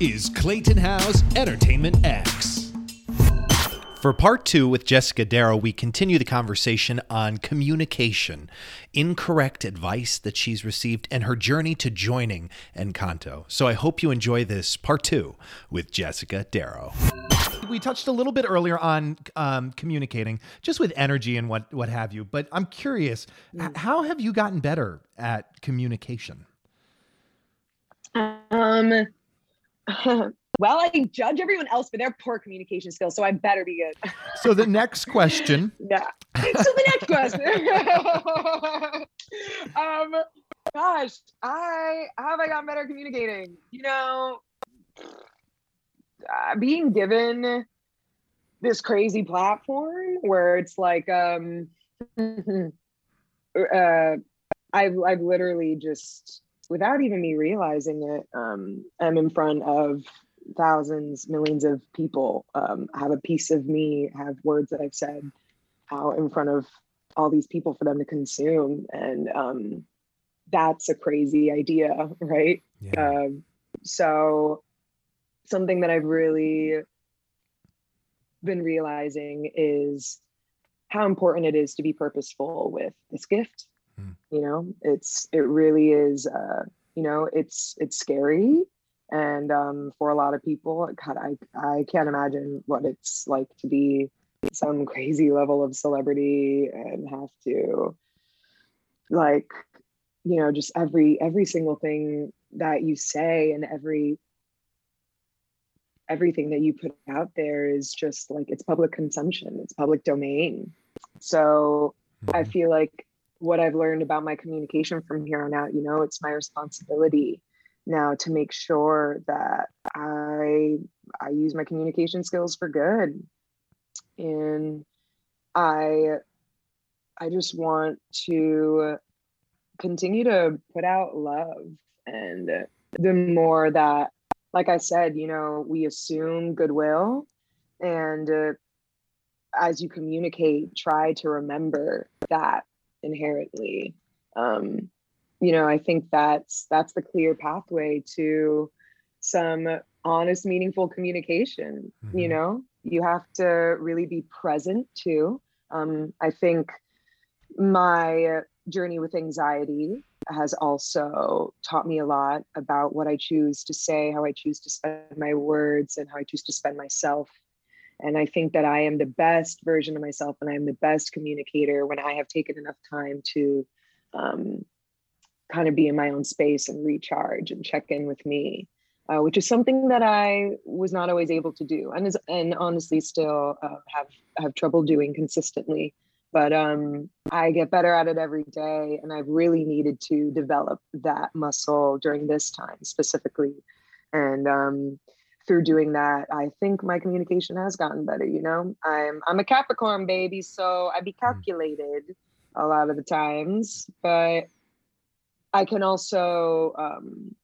is Clayton House Entertainment X. For part two with Jessica Darrow, we continue the conversation on communication, incorrect advice that she's received, and her journey to joining Encanto. So I hope you enjoy this part two with Jessica Darrow. We touched a little bit earlier on um, communicating, just with energy and what what have you. But I'm curious, h- how have you gotten better at communication? Um, well, I judge everyone else for their poor communication skills, so I better be good. So the next question. yeah. So the next question. um, gosh, I how have I gotten better communicating? You know, uh, being given this crazy platform where it's like, um, uh, I've I've literally just without even me realizing it, um, I'm in front of thousands, millions of people, um, have a piece of me, have words that I've said out in front of all these people for them to consume. And um, that's a crazy idea, right? Yeah. Um, so, something that I've really been realizing is how important it is to be purposeful with this gift Mm. you know it's it really is uh you know it's it's scary and um for a lot of people god i i can't imagine what it's like to be some crazy level of celebrity and have to like you know just every every single thing that you say and every everything that you put out there is just like it's public consumption it's public domain so i Mhm. feel like what i've learned about my communication from here on out you know it's my responsibility now to make sure that i i use my communication skills for good. And i i just want to continue to put out love. And the more that like i said you know we assume goodwill and uh, as you communicate try to remember that inherently um you know i think that's that's the clear pathway to some honest meaningful communication you Mhm. know you have to really be present too um i think my journey with anxiety has also taught me a lot about what I choose to say, how I choose to spend my words, and how I choose to spend myself. And I think that I am the best version of myself and I am the best communicator when I have taken enough time to um, kind of be in my own space and recharge and check in with me, uh, which is something that I was not always able to do and, is, and honestly still uh, have, have trouble doing consistently but um, I get better at it every day. And I've really needed to develop that muscle during this time specifically. And um, through doing that, I think my communication has gotten better. You know, I'm I'm a Capricorn baby, so I be calculated a lot of the times, but I can also um,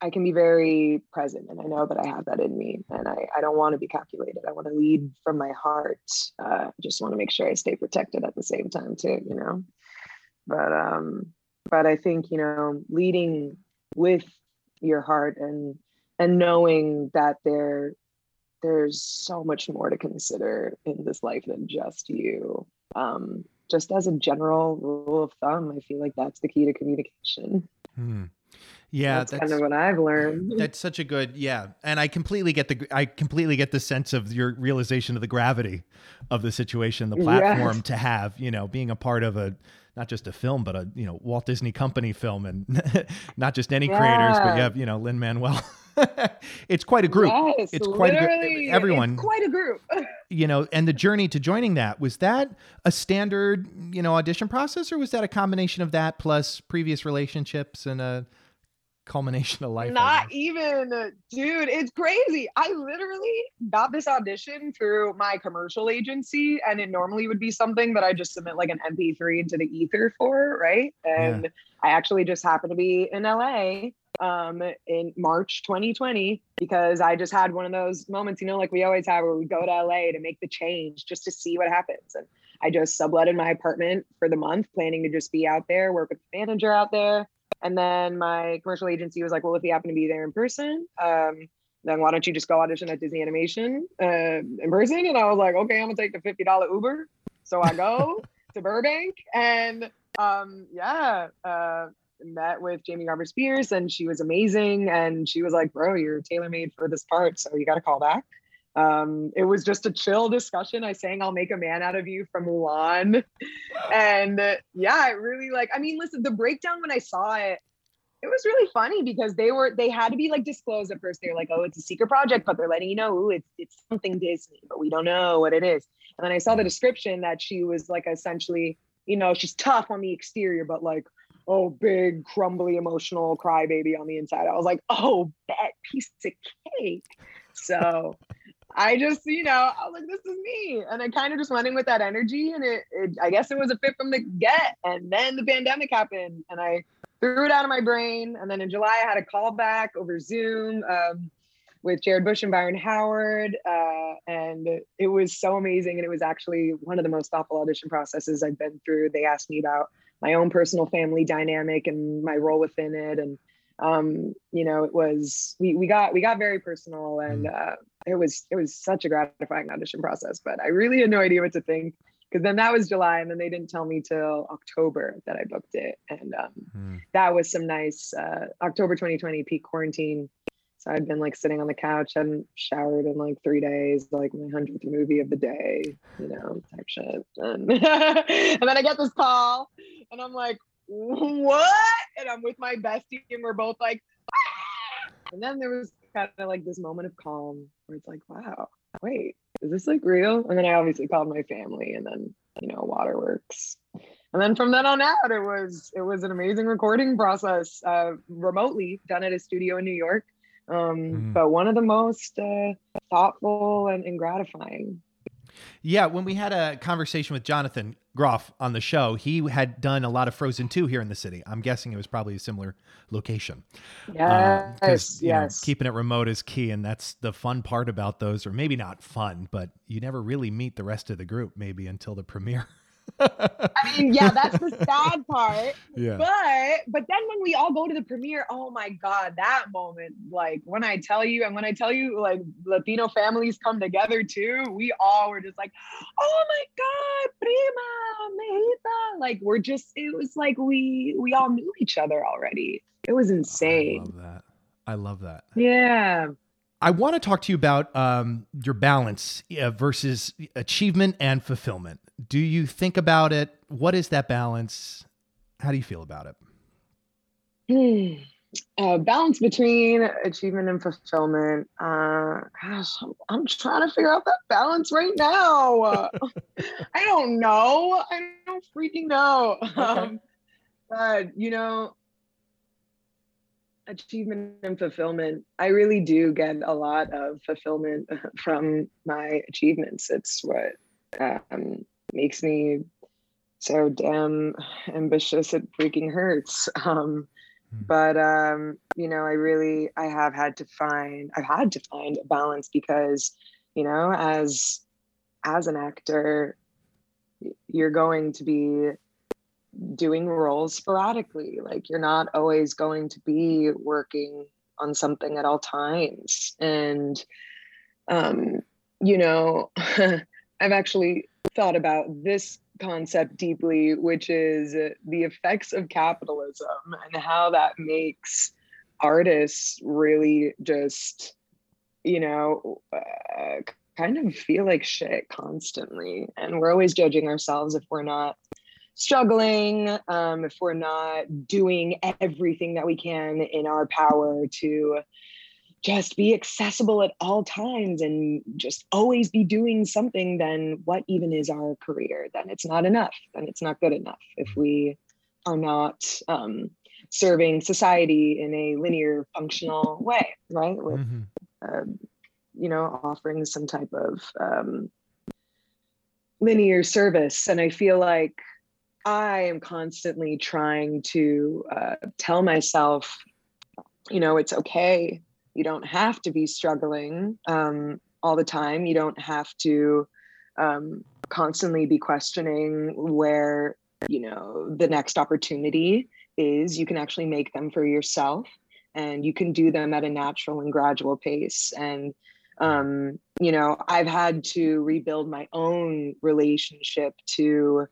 I can be very present and I know that I have that in me and I, I don't want to be calculated. I want to lead from my heart. Uh, just want to make sure I stay protected at the same time too, you know? But, um, but I think, you know, leading with your heart and, and knowing that there, there's so much more to consider in this life than just you. Um, just as a general rule of thumb, I feel like that's the key to communication. Hmm. Yeah, that's, kind of what I've learned. That's such a good, yeah, and I completely get the I completely get the sense of your realization of the gravity of the situation, the platform Yes. to have, you know, being a part of a not just a film, but a you know Walt Disney Company film, and not just any creators, but you have you know Lin Manuel. it's quite a group, Yes, It's quite a everyone- It's quite a group. you know, and the journey to joining that was that a standard you know audition process, or was that a combination of that plus previous relationships and a culmination of life? Not even, uh, dude. It's crazy. I literally got this audition through my commercial agency, and it normally would be something that I just submit like an MP3 into the ether for, right? And I actually just happened to be in LA um in March 2020 because I just had one of those moments, you know, like we always have where we go to LA to make the change just to see what happens. And I just subletted my apartment for the month, planning to just be out there, work with the manager out there. And then my commercial agency was like, well, if you happen to be there in person, um, then why don't you just go audition at Disney Animation uh, in person? And I was like, okay, I'm gonna take the fifty dollar Uber. So I go to Burbank, and um, yeah, uh, met with Jamie Garber Spears, and she was amazing. And she was like, bro, you're tailor made for this part, so you got to call back. Um, it was just a chill discussion. I sang "I'll Make a Man Out of You" from Mulan, and uh, yeah, it really like. I mean, listen, the breakdown when I saw it, it was really funny because they were they had to be like disclosed at first. They were like, "Oh, it's a secret project," but they're letting you know, "Ooh, it's it's something Disney," but we don't know what it is. And then I saw the description that she was like essentially, you know, she's tough on the exterior, but like oh, big, crumbly, emotional crybaby on the inside. I was like, oh, that piece of cake. So I just, you know, I was like, this is me. And I kind of just went in with that energy. And it, it, I guess it was a fit from the get. And then the pandemic happened and I threw it out of my brain. And then in July, I had a call back over Zoom um, with Jared Bush and Byron Howard. Uh, and it was so amazing. And it was actually one of the most thoughtful audition processes I've been through. They asked me about my own personal family dynamic and my role within it. And um, you know, it was we we got we got very personal and mm. uh, it was it was such a gratifying audition process. But I really had no idea what to think because then that was July and then they didn't tell me till October that I booked it. And um, mm. that was some nice uh, October 2020 peak quarantine. I'd been like sitting on the couch, hadn't showered in like three days, like my hundredth movie of the day, you know, type shit. And, and then I get this call and I'm like, what? And I'm with my bestie, and we're both like, ah! and then there was kind of like this moment of calm where it's like, wow, wait, is this like real? And then I obviously called my family, and then you know, Waterworks. And then from then on out, it was it was an amazing recording process, uh, remotely done at a studio in New York, um, mm. but one of the most uh, thoughtful and, and gratifying. Yeah, when we had a conversation with Jonathan Groff on the show, he had done a lot of Frozen 2 here in the city. I'm guessing it was probably a similar location. Yes. Uh, yes. Know, keeping it remote is key. And that's the fun part about those, or maybe not fun, but you never really meet the rest of the group maybe until the premiere. I mean, yeah, that's the sad part. Yeah. But but then when we all go to the premiere, oh my god, that moment, like when I tell you, and when I tell you, like Latino families come together too, we all were just like, oh my god, prima, mejita. Like we're just, it was like we we all knew each other already. It was insane. I love that. I love that. Yeah. I want to talk to you about um, your balance uh, versus achievement and fulfillment. Do you think about it? What is that balance? How do you feel about it? Hmm. Uh, balance between achievement and fulfillment. Uh, gosh, I'm, I'm, trying to figure out that balance right now. Uh, I don't know. I don't freaking know. Okay. Um, but you know, achievement and fulfillment. I really do get a lot of fulfillment from my achievements. It's what um, makes me so damn ambitious. It freaking hurts. Um, hmm. but um, you know, I really I have had to find I've had to find a balance because you know, as as an actor, you're going to be doing roles sporadically. Like you're not always going to be working on something at all times. And, um, you know, I've actually thought about this concept deeply, which is the effects of capitalism and how that makes artists really just, you know, uh, kind of feel like shit constantly. And we're always judging ourselves if we're not struggling, um, if we're not doing everything that we can in our power to just be accessible at all times and just always be doing something, then what even is our career? Then it's not enough. Then it's not good enough if we are not um, serving society in a linear, functional way, right? With, mm-hmm. uh, you know, offering some type of um, linear service. And I feel like I am constantly trying to uh, tell myself, you know, it's okay. You don't have to be struggling um, all the time. You don't have to um, constantly be questioning where, you know, the next opportunity is. You can actually make them for yourself. and you can do them at a natural and gradual pace and um, you know i've had to rebuild my own relationship to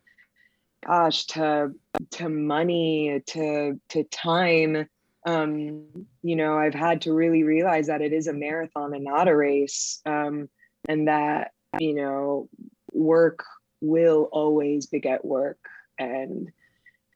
gosh to to money to to time um, you know i've had to really realize that it is a marathon and not a race um, and that you know work will always beget work. And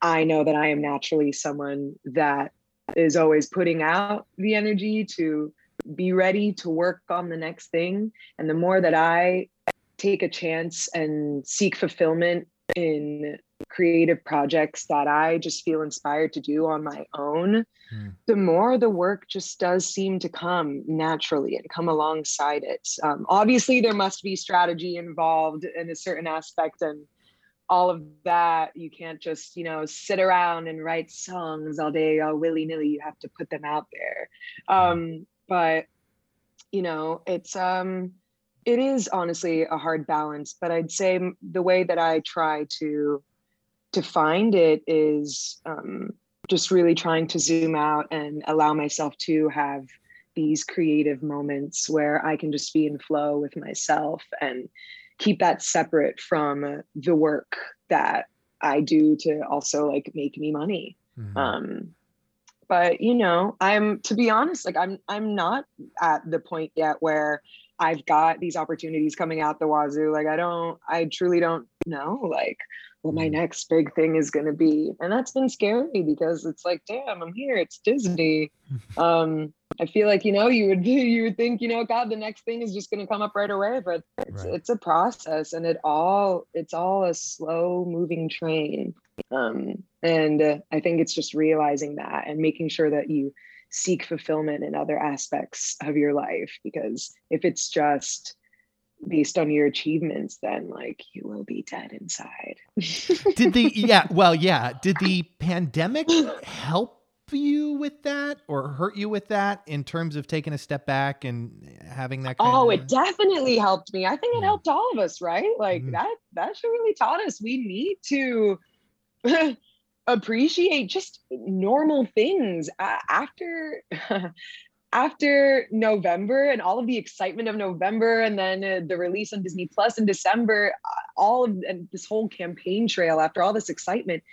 i know that i am naturally someone that is always putting out the energy to be ready to work on the next thing. And the more that i take a chance and seek fulfillment in creative projects that I just feel inspired to do on my own, mm. the more the work just does seem to come naturally and come alongside it. Um, obviously, there must be strategy involved in a certain aspect and all of that. You can't just, you know, sit around and write songs all day, all willy nilly. You have to put them out there. Hmm. Um, but, you know, it's, um, it is honestly a hard balance, but I'd say the way that I try to to find it is um, just really trying to zoom out and allow myself to have these creative moments where I can just be in flow with myself and keep that separate from the work that I do to also like make me money. Mm-hmm. Um, but you know, I'm to be honest, like I'm I'm not at the point yet where I've got these opportunities coming out the wazoo. Like I don't, I truly don't know. Like what my mm. next big thing is going to be and that's been scary because it's like damn i'm here it's disney um i feel like you know you would you would think you know god the next thing is just going to come up right away but it's, right. it's a process and it all it's all a slow moving train um and uh, i think it's just realizing that and making sure that you seek fulfillment in other aspects of your life because if it's just based on your achievements then like you will be dead inside. Did the yeah well yeah. Did the pandemic help you with that or hurt you with that in terms of taking a step back and having that oh of... it definitely helped me. I think it helped all of us right? Like mm-hmm. that that should really taught us we need to appreciate just normal things. Uh, after after November and all of the excitement of November and then uh, the release on Disney Plus in December, uh, all of and this whole campaign trail after all this excitement,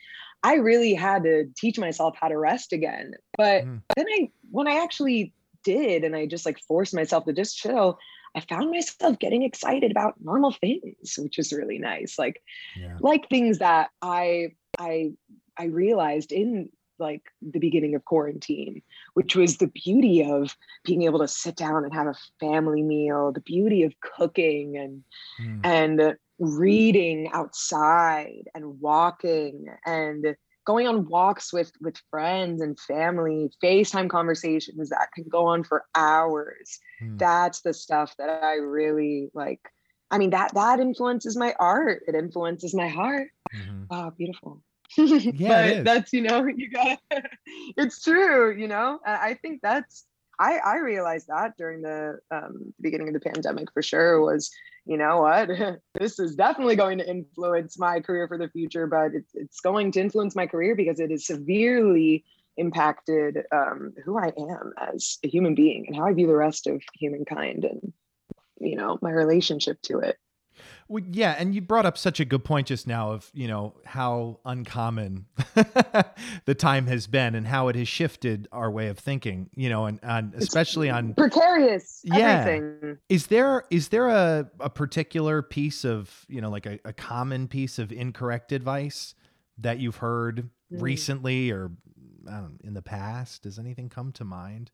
I really had to teach myself how to rest again. But mm. then I when I actually did and I just like forced myself to just chill, I found myself getting excited about normal things, which is really nice. Like yeah. like things that I I I realized in like the beginning of quarantine, which was the beauty of being able to sit down and have a family meal, the beauty of cooking and mm. and reading outside and walking and going on walks with with friends and family facetime conversations that can go on for hours mm. that's the stuff that i really like i mean that that influences my art it influences my heart mm-hmm. oh beautiful yeah, but that's you know you got it's true you know? I think that's i i realized that during the um, beginning of the pandemic for sure was you know what? This is definitely going to influence my career for the future but it's, it's going to influence my career because it has severely impacted um, who i am as a human being and how i view the rest of humankind and you know my relationship to it well, yeah, and you brought up such a good point just now of you know how uncommon the time has been and how it has shifted our way of thinking. You know, and, and especially on precarious. Yeah, everything. is there is there a a particular piece of you know like a, a common piece of incorrect advice that you've heard mm. recently or in the past? Does anything come to mind?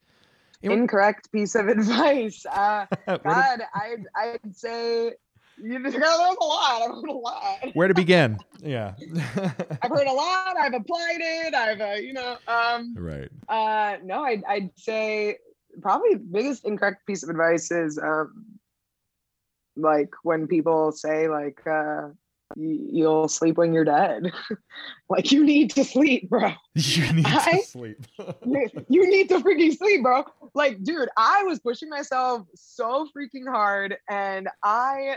Incorrect piece of advice. Uh, God, I'd I'd say you just got learn a lot. I've heard a lot. Where to begin? Yeah. I've heard a lot. I've applied it. I've, uh, you know, um, right. Uh, no, I'd, I'd say probably the biggest incorrect piece of advice is, um, like when people say like, uh, you'll sleep when you're dead. like you need to sleep, bro. You need I, to sleep. you need to freaking sleep, bro. Like, dude, I was pushing myself so freaking hard and I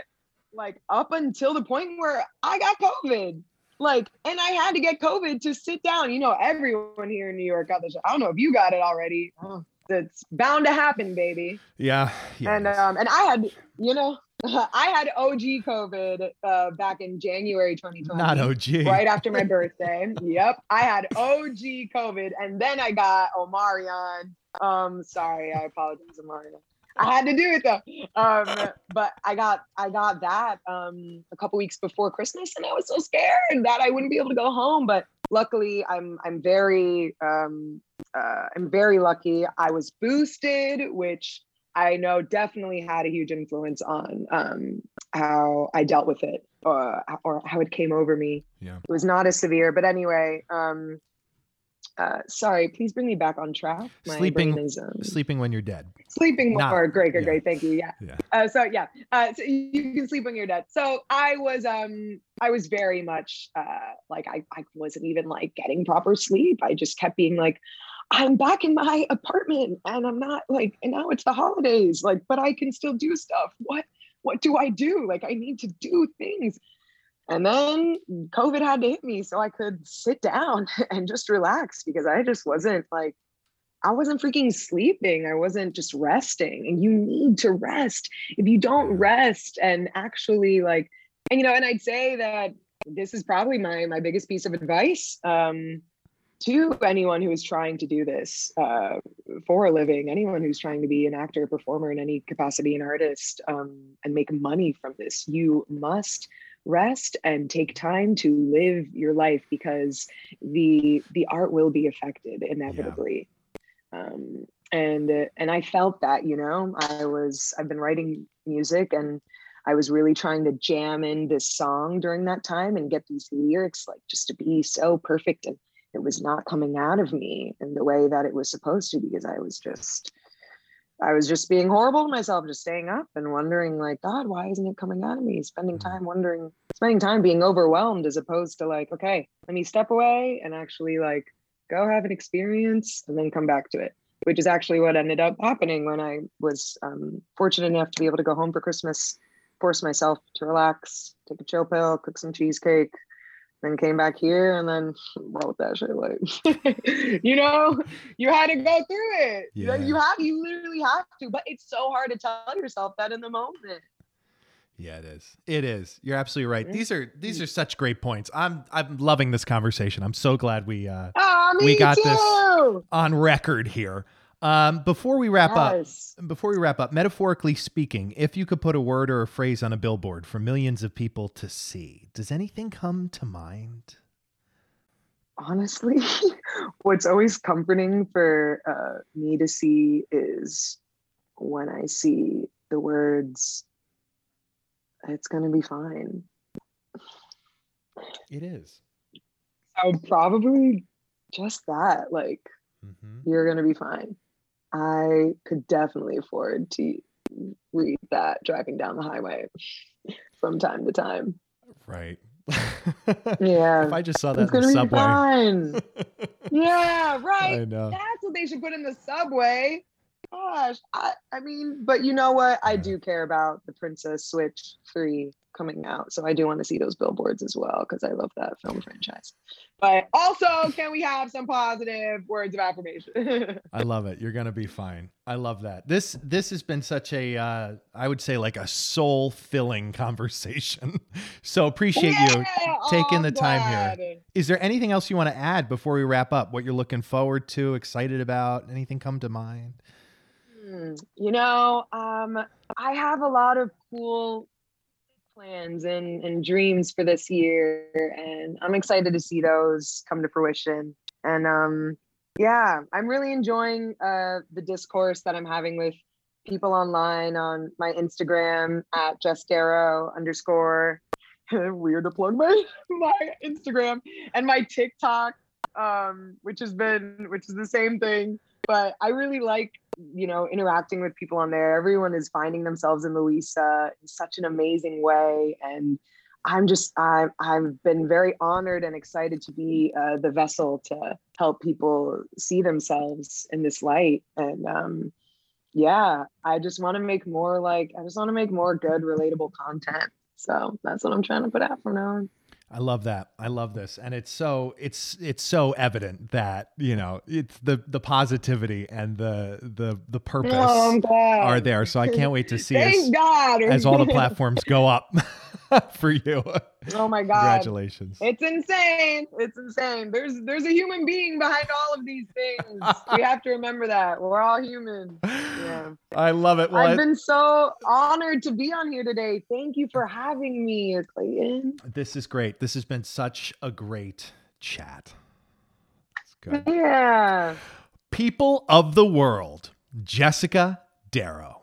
like up until the point where I got COVID. like, and I had to get COVID to sit down. You know, everyone here in New York got this. I don't know if you got it already. Oh, it's bound to happen, baby. Yeah. yeah and um, and I had, you know, I had OG COVID uh, back in January 2020. Not OG. Right after my birthday. yep. I had OG COVID and then I got Omarion. Um, sorry, I apologize, Omarion. I had to do it though. Um, but I got I got that um, a couple weeks before Christmas, and I was so scared that I wouldn't be able to go home. But luckily, I'm I'm very um, uh, I'm very lucky. I was boosted, which I know definitely had a huge influence on um, how I dealt with it uh, or how it came over me. Yeah. It was not as severe, but anyway, um, uh, sorry, please bring me back on track. My sleeping, is, um, sleeping when you're dead. Sleeping more. Not, great, great, yeah. great. Thank you. Yeah. yeah. Uh, so yeah, uh, so you can sleep when you're dead. So I was, um, I was very much uh, like I, I wasn't even like getting proper sleep. I just kept being like, I'm back in my apartment and I'm not like, and now it's the holidays, like, but I can still do stuff. What, what do I do? Like, I need to do things. And then COVID had to hit me so I could sit down and just relax because I just wasn't like, I wasn't freaking sleeping. I wasn't just resting. And you need to rest. If you don't rest and actually like, and you know, and I'd say that this is probably my my biggest piece of advice. Um, to anyone who is trying to do this uh, for a living, anyone who's trying to be an actor, performer in any capacity, an artist, um, and make money from this, you must rest and take time to live your life because the the art will be affected inevitably. Yeah. Um, and and I felt that, you know, I was I've been writing music and I was really trying to jam in this song during that time and get these lyrics like just to be so perfect and it was not coming out of me in the way that it was supposed to because I was just I was just being horrible to myself, just staying up and wondering, like, God, why isn't it coming out of me? Spending mm-hmm. time wondering, spending time being overwhelmed as opposed to like, okay, let me step away and actually like go have an experience and then come back to it, which is actually what ended up happening when I was um, fortunate enough to be able to go home for Christmas, force myself to relax, take a chill pill, cook some cheesecake, then came back here and then wrote that shit like you know you had to go through it. Yeah. you have you literally have to but it's so hard to tell yourself that in the moment. Yeah it is. It is. You're absolutely right. These are these are such great points. I'm i'm loving this conversation. I'm so glad we uh oh, we got too. this on record here um, before we wrap yes. up, before we wrap up, metaphorically speaking, if you could put a word or a phrase on a billboard for millions of people to see, does anything come to mind? Honestly, what's always comforting for uh, me to see is when I see the words, it's going to be fine. It is. So probably just that, like, mm-hmm. you're going to be fine. I could definitely afford to read that driving down the highway from time to time. Right. yeah. if I just saw that it's in the subway. Fine. yeah, right. I know. That's what they should put in the subway. Gosh, I, I mean, but you know what? I do care about the Princess Switch 3 coming out. So I do want to see those billboards as well because I love that film franchise. But also, can we have some positive words of affirmation? I love it. You're gonna be fine. I love that. This this has been such a uh, I would say like a soul filling conversation. so appreciate yeah! you taking oh, the time here. Is there anything else you want to add before we wrap up? What you're looking forward to, excited about? Anything come to mind? Hmm, you know, um, I have a lot of cool plans and, and dreams for this year and i'm excited to see those come to fruition. And um yeah i'm really enjoying uh the discourse that i'm having with people online on my instagram at just darrow underscore. Weird to plug my my instagram and my tiktok um which has been which is the same thing but i really like you know, interacting with people on there. Everyone is finding themselves in Luisa in such an amazing way. And I'm just, I, I've been very honored and excited to be uh, the vessel to help people see themselves in this light. And um, yeah, I just want to make more like, I just want to make more good, relatable content So that's what I'm trying to put out from now on. I love that. I love this. And it's so it's it's so evident that, you know, it's the the positivity and the the the purpose Oh, are there. So I can't wait to see Thank as, God. as all the platforms go up for you. oh my God. Congratulations. It's insane. It's insane. There's there's a human being behind all of these things. we have to remember that. We're all human. Yeah. I love it. Well, I've been so honored to be on here today. Thank you for having me, Clayton. this is great. This has been such a great chat. It's good. Yeah. People of the world, Jessica Darrow.